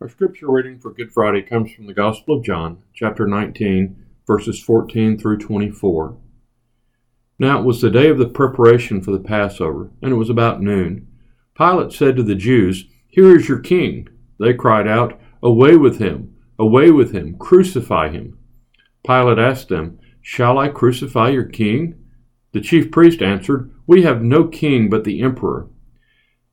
Our scripture reading for Good Friday comes from the Gospel of John, chapter 19, verses 14 through 24. Now it was the day of the preparation for the Passover, and it was about noon. Pilate said to the Jews, Here is your king. They cried out, Away with him! Away with him! Crucify him! Pilate asked them, Shall I crucify your king? The chief priest answered, We have no king but the emperor.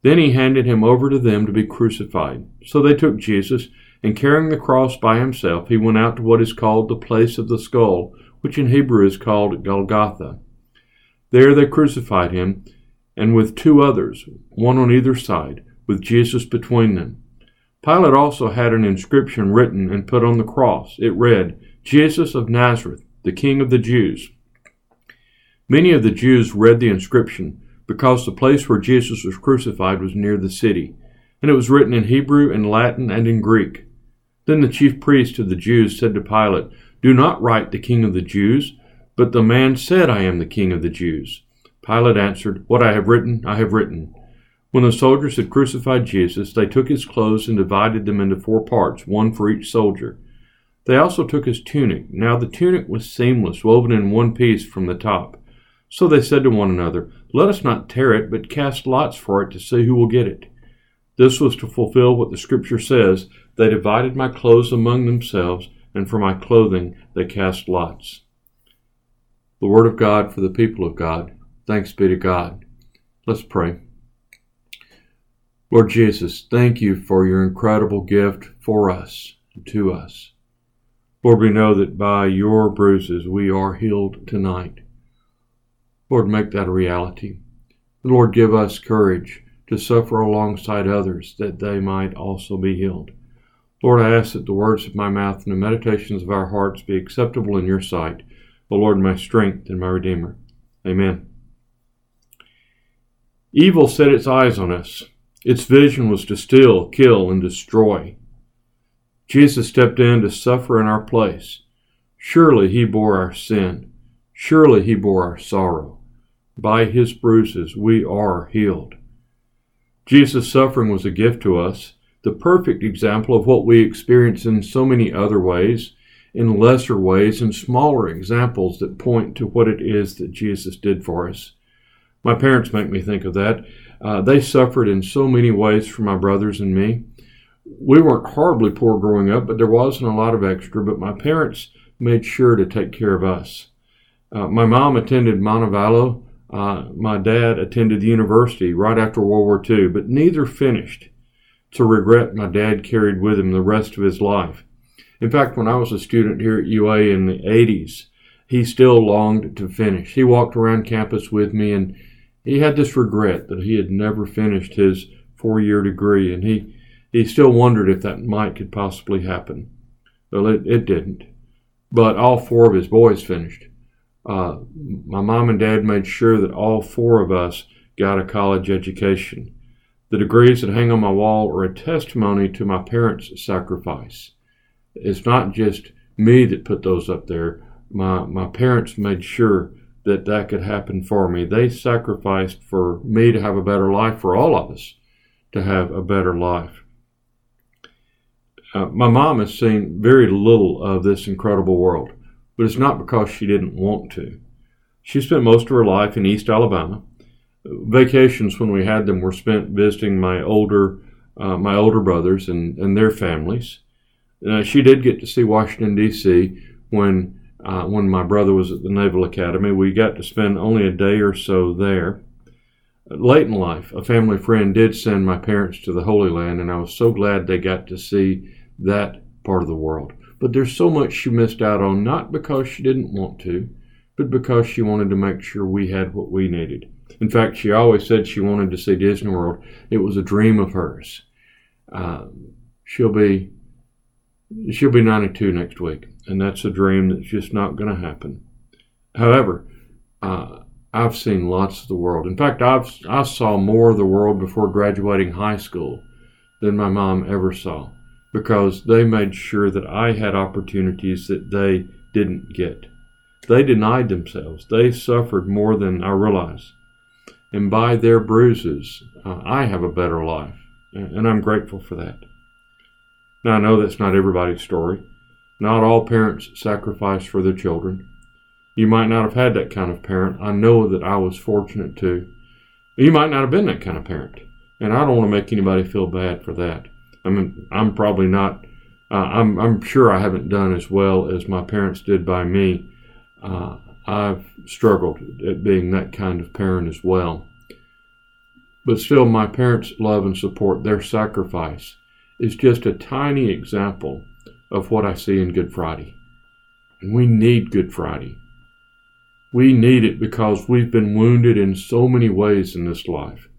Then he handed him over to them to be crucified. So they took Jesus, and carrying the cross by himself, he went out to what is called the place of the skull, which in Hebrew is called Golgotha. There they crucified him, and with two others, one on either side, with Jesus between them. Pilate also had an inscription written and put on the cross. It read, Jesus of Nazareth, the King of the Jews. Many of the Jews read the inscription because the place where Jesus was crucified was near the city, and it was written in Hebrew and Latin and in Greek. Then the chief priest of the Jews said to Pilate, Do not write the King of the Jews, but the man said, I am the King of the Jews. Pilate answered, What I have written, I have written. When the soldiers had crucified Jesus, they took his clothes and divided them into four parts, one for each soldier. They also took his tunic. Now the tunic was seamless, woven in one piece from the top. So they said to one another, Let us not tear it, but cast lots for it to see who will get it. This was to fulfill what the Scripture says They divided my clothes among themselves, and for my clothing they cast lots. The Word of God for the people of God. Thanks be to God. Let's pray. Lord Jesus, thank you for your incredible gift for us, and to us. Lord, we know that by your bruises we are healed tonight. Lord, make that a reality. Lord, give us courage to suffer alongside others that they might also be healed. Lord, I ask that the words of my mouth and the meditations of our hearts be acceptable in your sight, O Lord, my strength and my Redeemer. Amen. Evil set its eyes on us. Its vision was to steal, kill, and destroy. Jesus stepped in to suffer in our place. Surely he bore our sin. Surely he bore our sorrow. By his bruises we are healed. Jesus' suffering was a gift to us, the perfect example of what we experience in so many other ways, in lesser ways, and smaller examples that point to what it is that Jesus did for us. My parents make me think of that. Uh, they suffered in so many ways for my brothers and me. We weren't horribly poor growing up, but there wasn't a lot of extra. But my parents made sure to take care of us. Uh, my mom attended Montevallo uh, my dad attended the university right after World War II, but neither finished. A regret my dad carried with him the rest of his life. In fact, when I was a student here at UA in the 80s, he still longed to finish. He walked around campus with me and he had this regret that he had never finished his four year degree, and he, he still wondered if that might could possibly happen. Well, it, it didn't. But all four of his boys finished uh, my mom and dad made sure that all four of us got a college education. The degrees that hang on my wall are a testimony to my parents' sacrifice. It's not just me that put those up there. My, my parents made sure that that could happen for me. They sacrificed for me to have a better life, for all of us to have a better life. Uh, my mom has seen very little of this incredible world but it's not because she didn't want to. She spent most of her life in East Alabama. Vacations, when we had them, were spent visiting my older uh, my older brothers and, and their families. Uh, she did get to see Washington D.C. when uh, when my brother was at the Naval Academy. We got to spend only a day or so there. Late in life, a family friend did send my parents to the Holy Land, and I was so glad they got to see that part of the world. But there's so much she missed out on, not because she didn't want to, but because she wanted to make sure we had what we needed. In fact, she always said she wanted to see Disney World. It was a dream of hers. Uh, she'll be she'll be 92 next week, and that's a dream that's just not going to happen. However, uh, I've seen lots of the world. In fact, I've I saw more of the world before graduating high school than my mom ever saw because they made sure that I had opportunities that they didn't get. They denied themselves. They suffered more than I realize. And by their bruises, uh, I have a better life. And I'm grateful for that. Now, I know that's not everybody's story. Not all parents sacrifice for their children. You might not have had that kind of parent. I know that I was fortunate to. You might not have been that kind of parent. And I don't want to make anybody feel bad for that. I mean, I'm probably not, uh, I'm, I'm sure I haven't done as well as my parents did by me. Uh, I've struggled at being that kind of parent as well. But still, my parents' love and support, their sacrifice, is just a tiny example of what I see in Good Friday. And we need Good Friday. We need it because we've been wounded in so many ways in this life.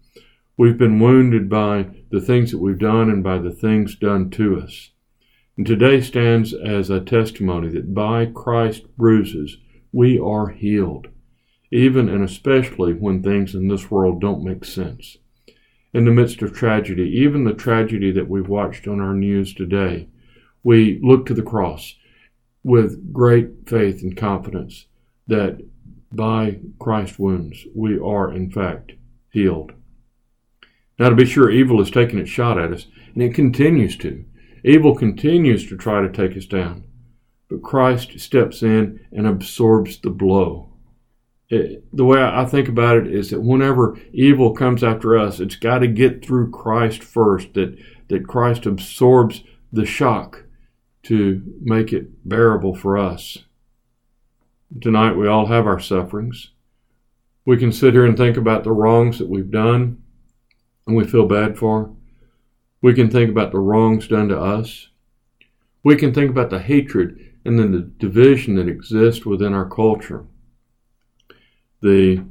We've been wounded by the things that we've done and by the things done to us. And today stands as a testimony that by Christ's bruises we are healed, even and especially when things in this world don't make sense. In the midst of tragedy, even the tragedy that we've watched on our news today, we look to the cross with great faith and confidence that by Christ's wounds we are in fact healed. Now, to be sure, evil has taken its shot at us, and it continues to. Evil continues to try to take us down, but Christ steps in and absorbs the blow. It, the way I think about it is that whenever evil comes after us, it's got to get through Christ first, that, that Christ absorbs the shock to make it bearable for us. Tonight, we all have our sufferings. We can sit here and think about the wrongs that we've done and we feel bad for. We can think about the wrongs done to us. We can think about the hatred and then the division that exists within our culture. The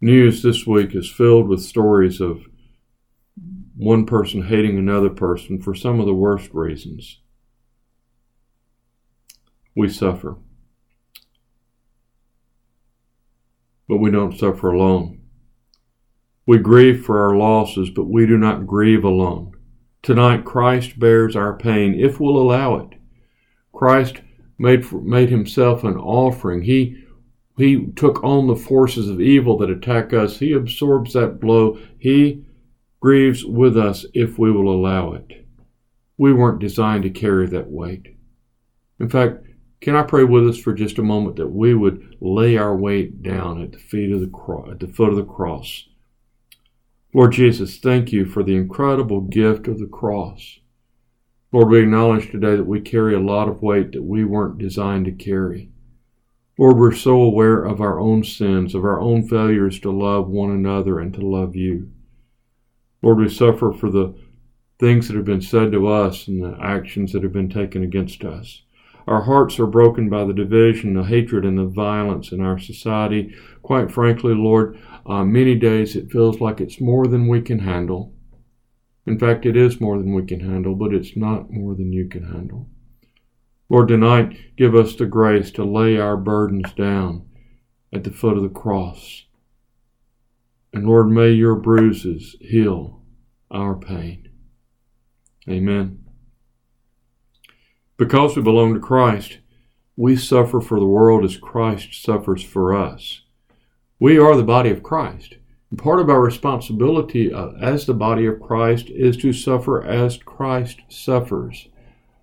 news this week is filled with stories of one person hating another person for some of the worst reasons. We suffer. but we don't suffer alone. We grieve for our losses, but we do not grieve alone. Tonight, Christ bears our pain if we'll allow it. Christ made, made himself an offering. He, he took on the forces of evil that attack us. He absorbs that blow. He grieves with us if we will allow it. We weren't designed to carry that weight. In fact, can I pray with us for just a moment that we would lay our weight down at the feet of the cross, at the foot of the cross? Lord Jesus, thank you for the incredible gift of the cross. Lord, we acknowledge today that we carry a lot of weight that we weren't designed to carry. Lord, we're so aware of our own sins, of our own failures to love one another and to love you. Lord, we suffer for the things that have been said to us and the actions that have been taken against us. Our hearts are broken by the division, the hatred, and the violence in our society. Quite frankly, Lord, uh, many days it feels like it's more than we can handle. In fact, it is more than we can handle, but it's not more than you can handle. Lord, tonight, give us the grace to lay our burdens down at the foot of the cross. And Lord, may your bruises heal our pain. Amen. Because we belong to Christ, we suffer for the world as Christ suffers for us. We are the body of Christ. And part of our responsibility uh, as the body of Christ is to suffer as Christ suffers.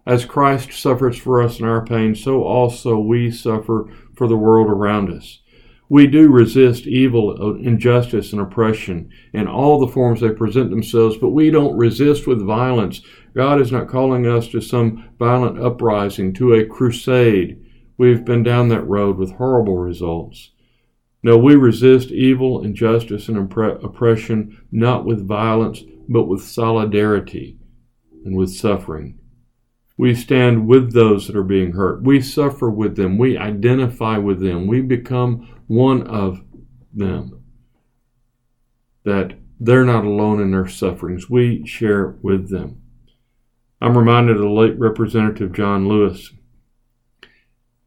As Christ suffers for us in our pain, so also we suffer for the world around us. We do resist evil, uh, injustice, and oppression in all the forms they present themselves, but we don't resist with violence God is not calling us to some violent uprising, to a crusade. We've been down that road with horrible results. No, we resist evil, injustice, and oppression not with violence, but with solidarity and with suffering. We stand with those that are being hurt. We suffer with them. We identify with them. We become one of them. That they're not alone in their sufferings. We share with them. I'm reminded of the late Representative John Lewis.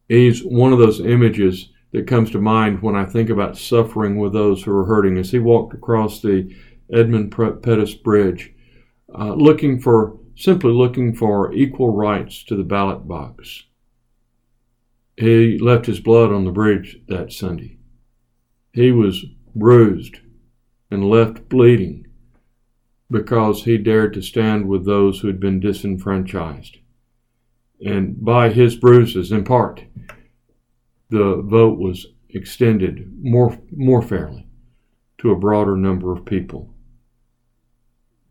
He's one of those images that comes to mind when I think about suffering with those who are hurting as he walked across the Edmund Pettus Bridge, uh, looking for simply looking for equal rights to the ballot box. He left his blood on the bridge that Sunday. He was bruised and left bleeding because he dared to stand with those who had been disenfranchised. And by his bruises, in part, the vote was extended more, more fairly to a broader number of people.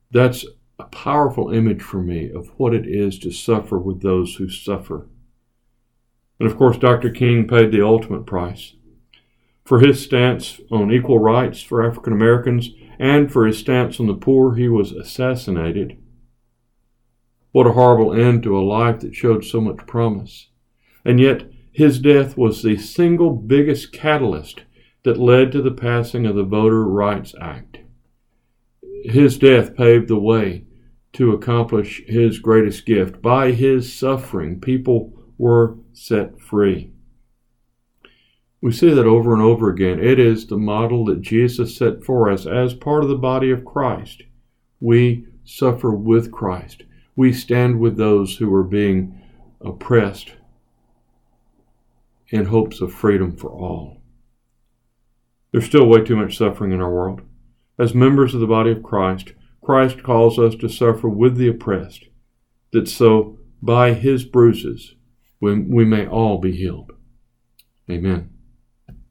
That's a powerful image for me of what it is to suffer with those who suffer. And of course, Dr. King paid the ultimate price for his stance on equal rights for African Americans and for his stance on the poor. He was assassinated. What a horrible end to a life that showed so much promise. And yet, his death was the single biggest catalyst that led to the passing of the Voter Rights Act. His death paved the way to accomplish his greatest gift. By his suffering, people were set free. We see that over and over again. It is the model that Jesus set for us as part of the body of Christ. We suffer with Christ. We stand with those who are being oppressed in hopes of freedom for all. There's still way too much suffering in our world. As members of the body of Christ, Christ calls us to suffer with the oppressed, that so by his bruises we, we may all be healed. Amen.